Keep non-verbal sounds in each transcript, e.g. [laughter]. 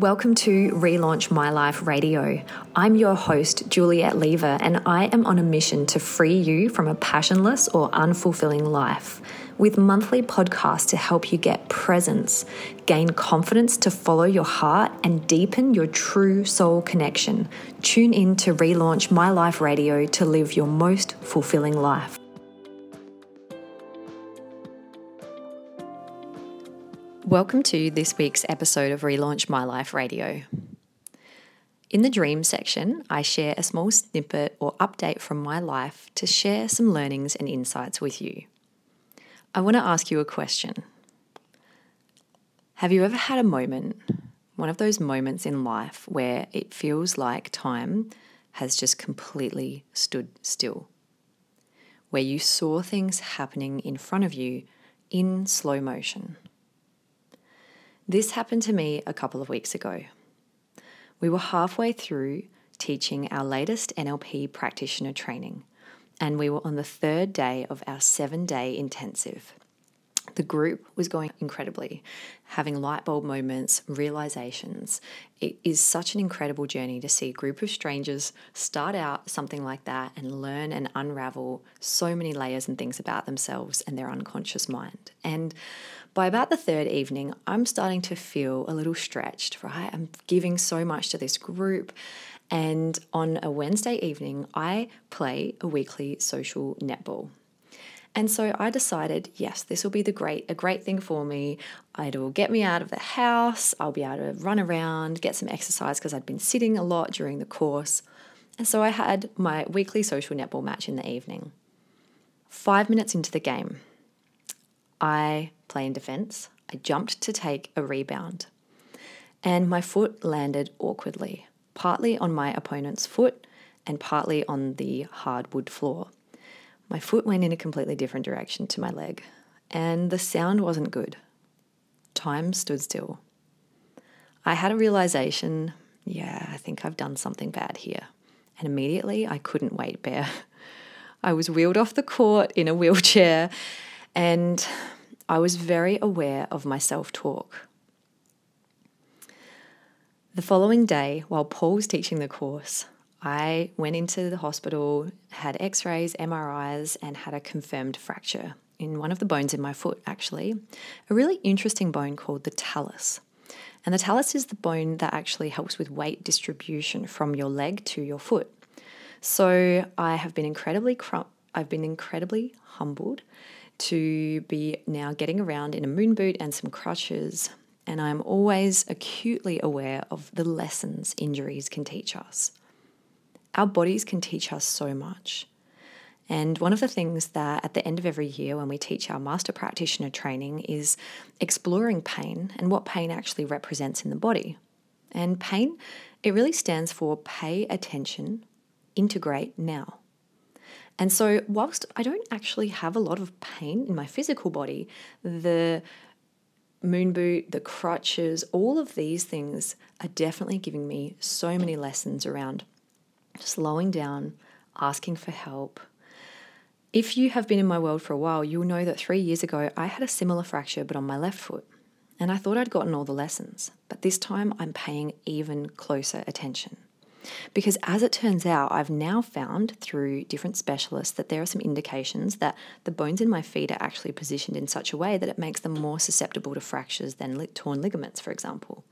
Welcome to Relaunch My Life Radio. I'm your host, Juliet Lever, and I am on a mission to free you from a passionless or unfulfilling life with monthly podcasts to help you get presence, gain confidence to follow your heart, and deepen your true soul connection. Tune in to Relaunch My Life Radio to live your most fulfilling life. Welcome to this week's episode of Relaunch My Life Radio. In the dream section, I share a small snippet or update from my life to share some learnings and insights with you. I want to ask you a question. Have you ever had a moment, one of those moments in life where it feels like time has just completely stood still? Where you saw things happening in front of you in slow motion? This happened to me a couple of weeks ago. We were halfway through teaching our latest NLP practitioner training, and we were on the third day of our seven day intensive. The group was going incredibly, having light bulb moments, realizations. It is such an incredible journey to see a group of strangers start out something like that and learn and unravel so many layers and things about themselves and their unconscious mind. And by about the third evening, I'm starting to feel a little stretched, right? I'm giving so much to this group. And on a Wednesday evening, I play a weekly social netball. And so I decided, yes, this will be the great a great thing for me. It'll get me out of the house. I'll be able to run around, get some exercise because I'd been sitting a lot during the course. And so I had my weekly social netball match in the evening. Five minutes into the game, I play in defense. I jumped to take a rebound, and my foot landed awkwardly, partly on my opponent's foot and partly on the hardwood floor. My foot went in a completely different direction to my leg, and the sound wasn't good. Time stood still. I had a realization yeah, I think I've done something bad here. And immediately I couldn't weight, Bear. [laughs] I was wheeled off the court in a wheelchair, and I was very aware of my self talk. The following day, while Paul was teaching the course, I went into the hospital, had x rays, MRIs, and had a confirmed fracture in one of the bones in my foot, actually. A really interesting bone called the talus. And the talus is the bone that actually helps with weight distribution from your leg to your foot. So I have been incredibly, I've been incredibly humbled to be now getting around in a moon boot and some crutches. And I'm always acutely aware of the lessons injuries can teach us. Our bodies can teach us so much. And one of the things that at the end of every year, when we teach our master practitioner training, is exploring pain and what pain actually represents in the body. And pain, it really stands for pay attention, integrate now. And so, whilst I don't actually have a lot of pain in my physical body, the moon boot, the crutches, all of these things are definitely giving me so many lessons around slowing down, asking for help. If you have been in my world for a while, you'll know that three years ago I had a similar fracture but on my left foot. And I thought I'd gotten all the lessons, but this time I'm paying even closer attention. Because as it turns out, I've now found through different specialists that there are some indications that the bones in my feet are actually positioned in such a way that it makes them more susceptible to fractures than torn ligaments, for example.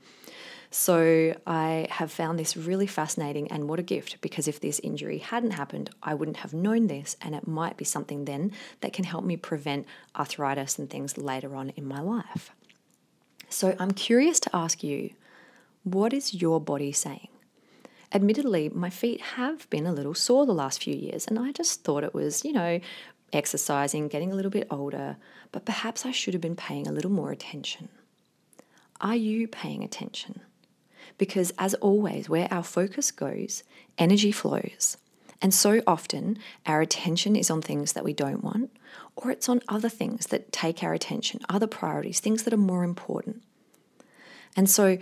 So I have found this really fascinating and what a gift because if this injury hadn't happened, I wouldn't have known this, and it might be something then that can help me prevent arthritis and things later on in my life. So I'm curious to ask you what is your body saying? Admittedly, my feet have been a little sore the last few years, and I just thought it was, you know, exercising, getting a little bit older, but perhaps I should have been paying a little more attention. Are you paying attention? Because, as always, where our focus goes, energy flows. And so often, our attention is on things that we don't want, or it's on other things that take our attention, other priorities, things that are more important. And so,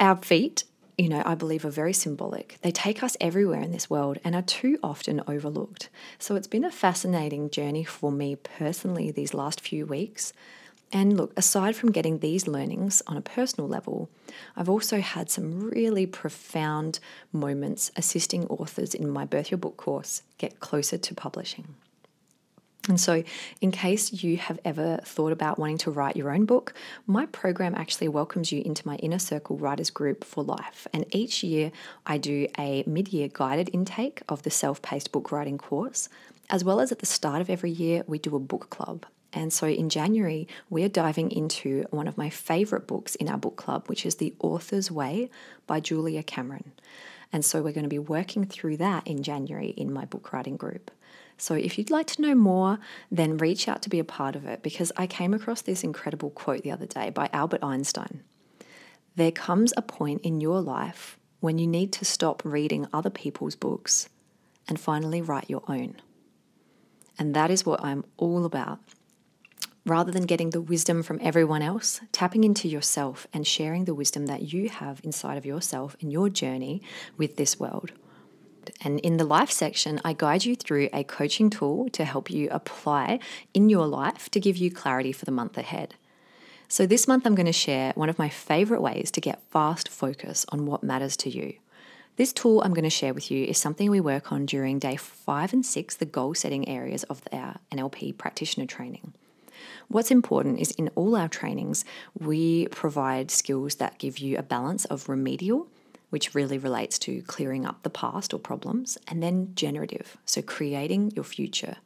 our feet you know, I believe are very symbolic. They take us everywhere in this world and are too often overlooked. So it's been a fascinating journey for me personally these last few weeks And look, aside from getting these learnings on a personal level, I've also had some really profound moments assisting authors in my Birth Your Book course get closer to publishing. And so, in case you have ever thought about wanting to write your own book, my program actually welcomes you into my Inner Circle Writers Group for life. And each year, I do a mid year guided intake of the self paced book writing course, as well as at the start of every year, we do a book club. And so in January, we're diving into one of my favorite books in our book club, which is The Artist's Way by Julia Cameron. And so we're going to be working through that in January in my book writing group. So if you'd like to know more, then reach out to be a part of it because I came across this incredible quote the other day by Albert Einstein. There comes a point in your life when you need to stop reading other people's books and finally write your own. And that is what I'm all about. Rather than getting the wisdom from everyone else, tapping into yourself and sharing the wisdom that you have inside of yourself in your journey with this world. And in the life section, I guide you through a coaching tool to help you apply in your life to give you clarity for the month ahead. So, this month, I'm going to share one of my favorite ways to get fast focus on what matters to you. This tool I'm going to share with you is something we work on during day five and six, the goal setting areas of our NLP practitioner training. What's important is in all our trainings, we provide skills that give you a balance of remedial which really relates to clearing up the past or problems, and then generative, so creating your future.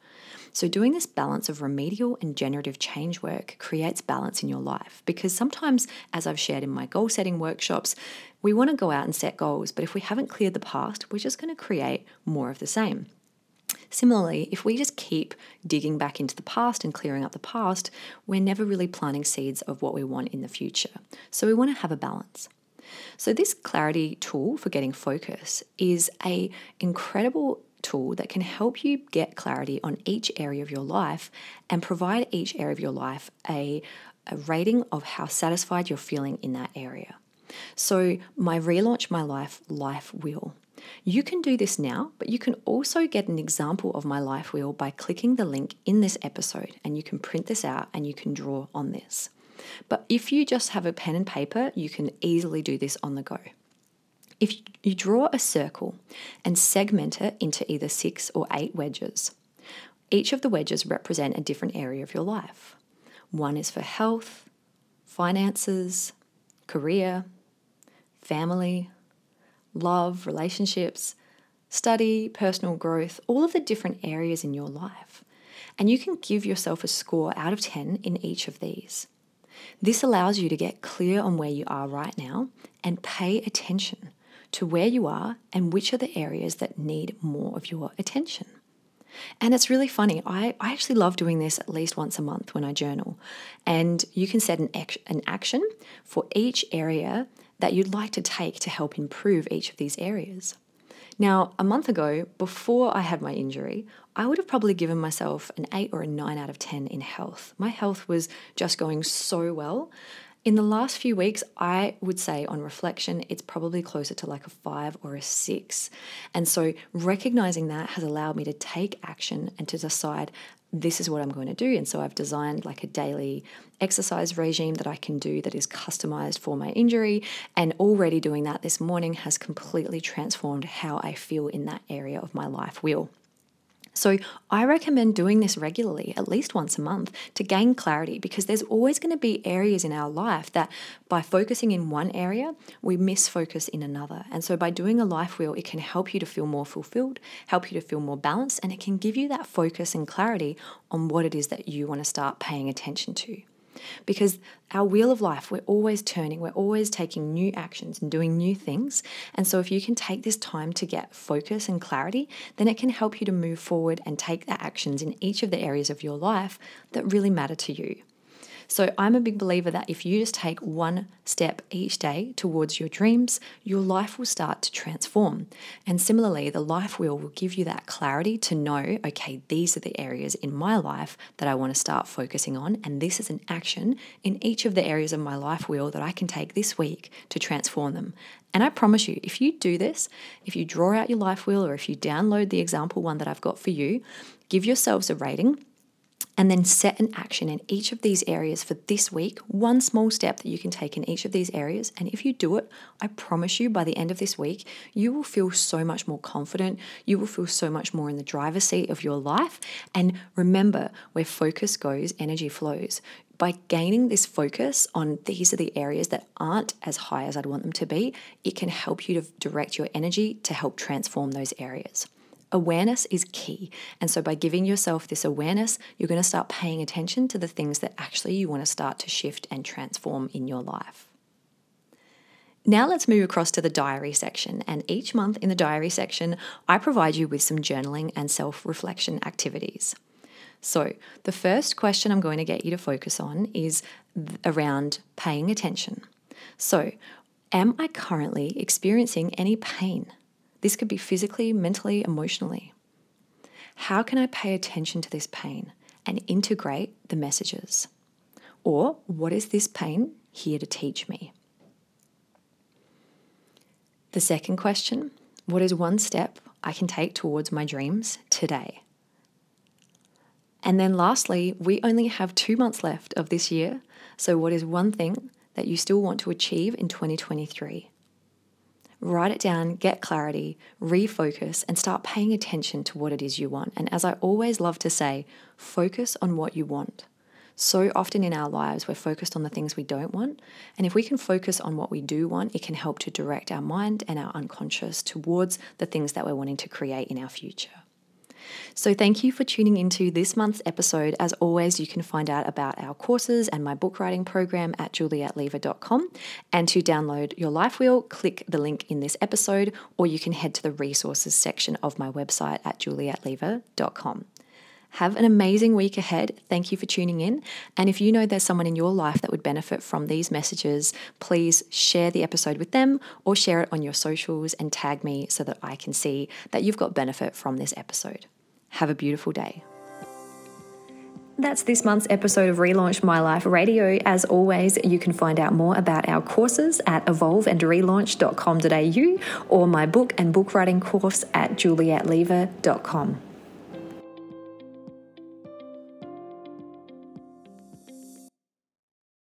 So, doing this balance of remedial and generative change work creates balance in your life because sometimes, as I've shared in my goal setting workshops, we want to go out and set goals, but if we haven't cleared the past, we're just going to create more of the same. Similarly, if we just keep digging back into the past and clearing up the past, we're never really planting seeds of what we want in the future. So we want to have a balance. So this clarity tool for getting focus is a incredible tool that can help you get clarity on each area of your life and provide each area of your life a, a rating of how satisfied you're feeling in that area. So, my relaunch my life life wheel. You can do this now, but you can also get an example of my life wheel by clicking the link in this episode and you can print this out and you can draw on this. But if you just have a pen and paper, you can easily do this on the go. If you draw a circle and segment it into either six or eight wedges, each of the wedges represent a different area of your life. One is for health, finances, career, family, love, relationships, study, personal growth, all of the different areas in your life. And you can give yourself a score out of 10 in each of these. This allows you to get clear on where you are right now and pay attention to where you are and which are the areas that need more of your attention. And it's really funny. I, I actually love doing this at least once a month when I journal. And you can set an, an action for each area that you'd like to take to help improve each of these areas. Now, a month ago, before I had my injury, I would have probably given myself an 8 or a 9 out of 10 in health. My health was just going so well. In the last few weeks, I would say on reflection, it's probably closer to like a five or a six. And so recognizing that has allowed me to take action and to decide this is what I'm going to do. And so I've designed like a daily exercise regime that I can do that is customized for my injury. And already doing that this morning has completely transformed how I feel in that area of my life wheel. So I recommend doing this regularly, at least once a month, to gain clarity because there's always going to be areas in our life that by focusing in one area, we miss focus in another. And so by doing a life wheel, it can help you to feel more fulfilled, help you to feel more balanced, and it can give you that focus and clarity on what it is that you want to start paying attention to. Because our wheel of life, we're always turning, we're always taking new actions and doing new things. And so, if you can take this time to get focus and clarity, then it can help you to move forward and take the actions in each of the areas of your life that really matter to you. So I'm a big believer that if you just take one step each day towards your dreams, your life will start to transform. And similarly, the life wheel will give you that clarity to know okay, these are the areas in my life that I want to start focusing on. And this is an action in each of the areas of my life wheel that I can take this week to transform them. And I promise you, if you do this, if you draw out your life wheel or if you download the example one that I've got for you, give yourselves a rating and then set an action in each of these areas for this week, one small step that you can take in each of these areas. And if you do it, I promise you by the end of this week, you will feel so much more confident. You will feel so much more in the driver's seat of your life. And remember, where focus goes, energy flows by gaining this focus on these are the areas that aren't as high as I'd want them to be, it can help you to direct your energy to help transform those areas. Awareness is key. And so, by giving yourself this awareness, you're going to start paying attention to the things that actually you want to start to shift and transform in your life. Now, let's move across to the diary section. And each month in the diary section, I provide you with some journaling and self reflection activities. So, the first question I'm going to get you to focus on is around paying attention. So, am I currently experiencing any pain? This could be physically, mentally, emotionally. How can I pay attention to this pain and integrate the messages? Or, what is this pain here to teach me? The second question what is one step I can take towards my dreams today? And then lastly, we only have two months left of this year. So, what is one thing that you still want to achieve in 2023? Write it down, get clarity, refocus, and start paying attention to what it is you want. And as I always love to say, focus on what you want. So often in our lives, we're focused on the things we don't want. And if we can focus on what we do want, it can help to direct our mind and our unconscious towards the things that we're wanting to create in our future. So, thank you for tuning into this month's episode. As always, you can find out about our courses and my book writing program at julietlever.com. And to download your life wheel, click the link in this episode, or you can head to the resources section of my website at julietlever.com. Have an amazing week ahead. Thank you for tuning in. And if you know there's someone in your life that would benefit from these messages, please share the episode with them or share it on your socials and tag me so that I can see that you've got benefit from this episode. Have a beautiful day. That's this month's episode of Relaunch My Life Radio. As always, you can find out more about our courses at evolveandrelaunch.com.au or my book and book writing course at julietlever.com.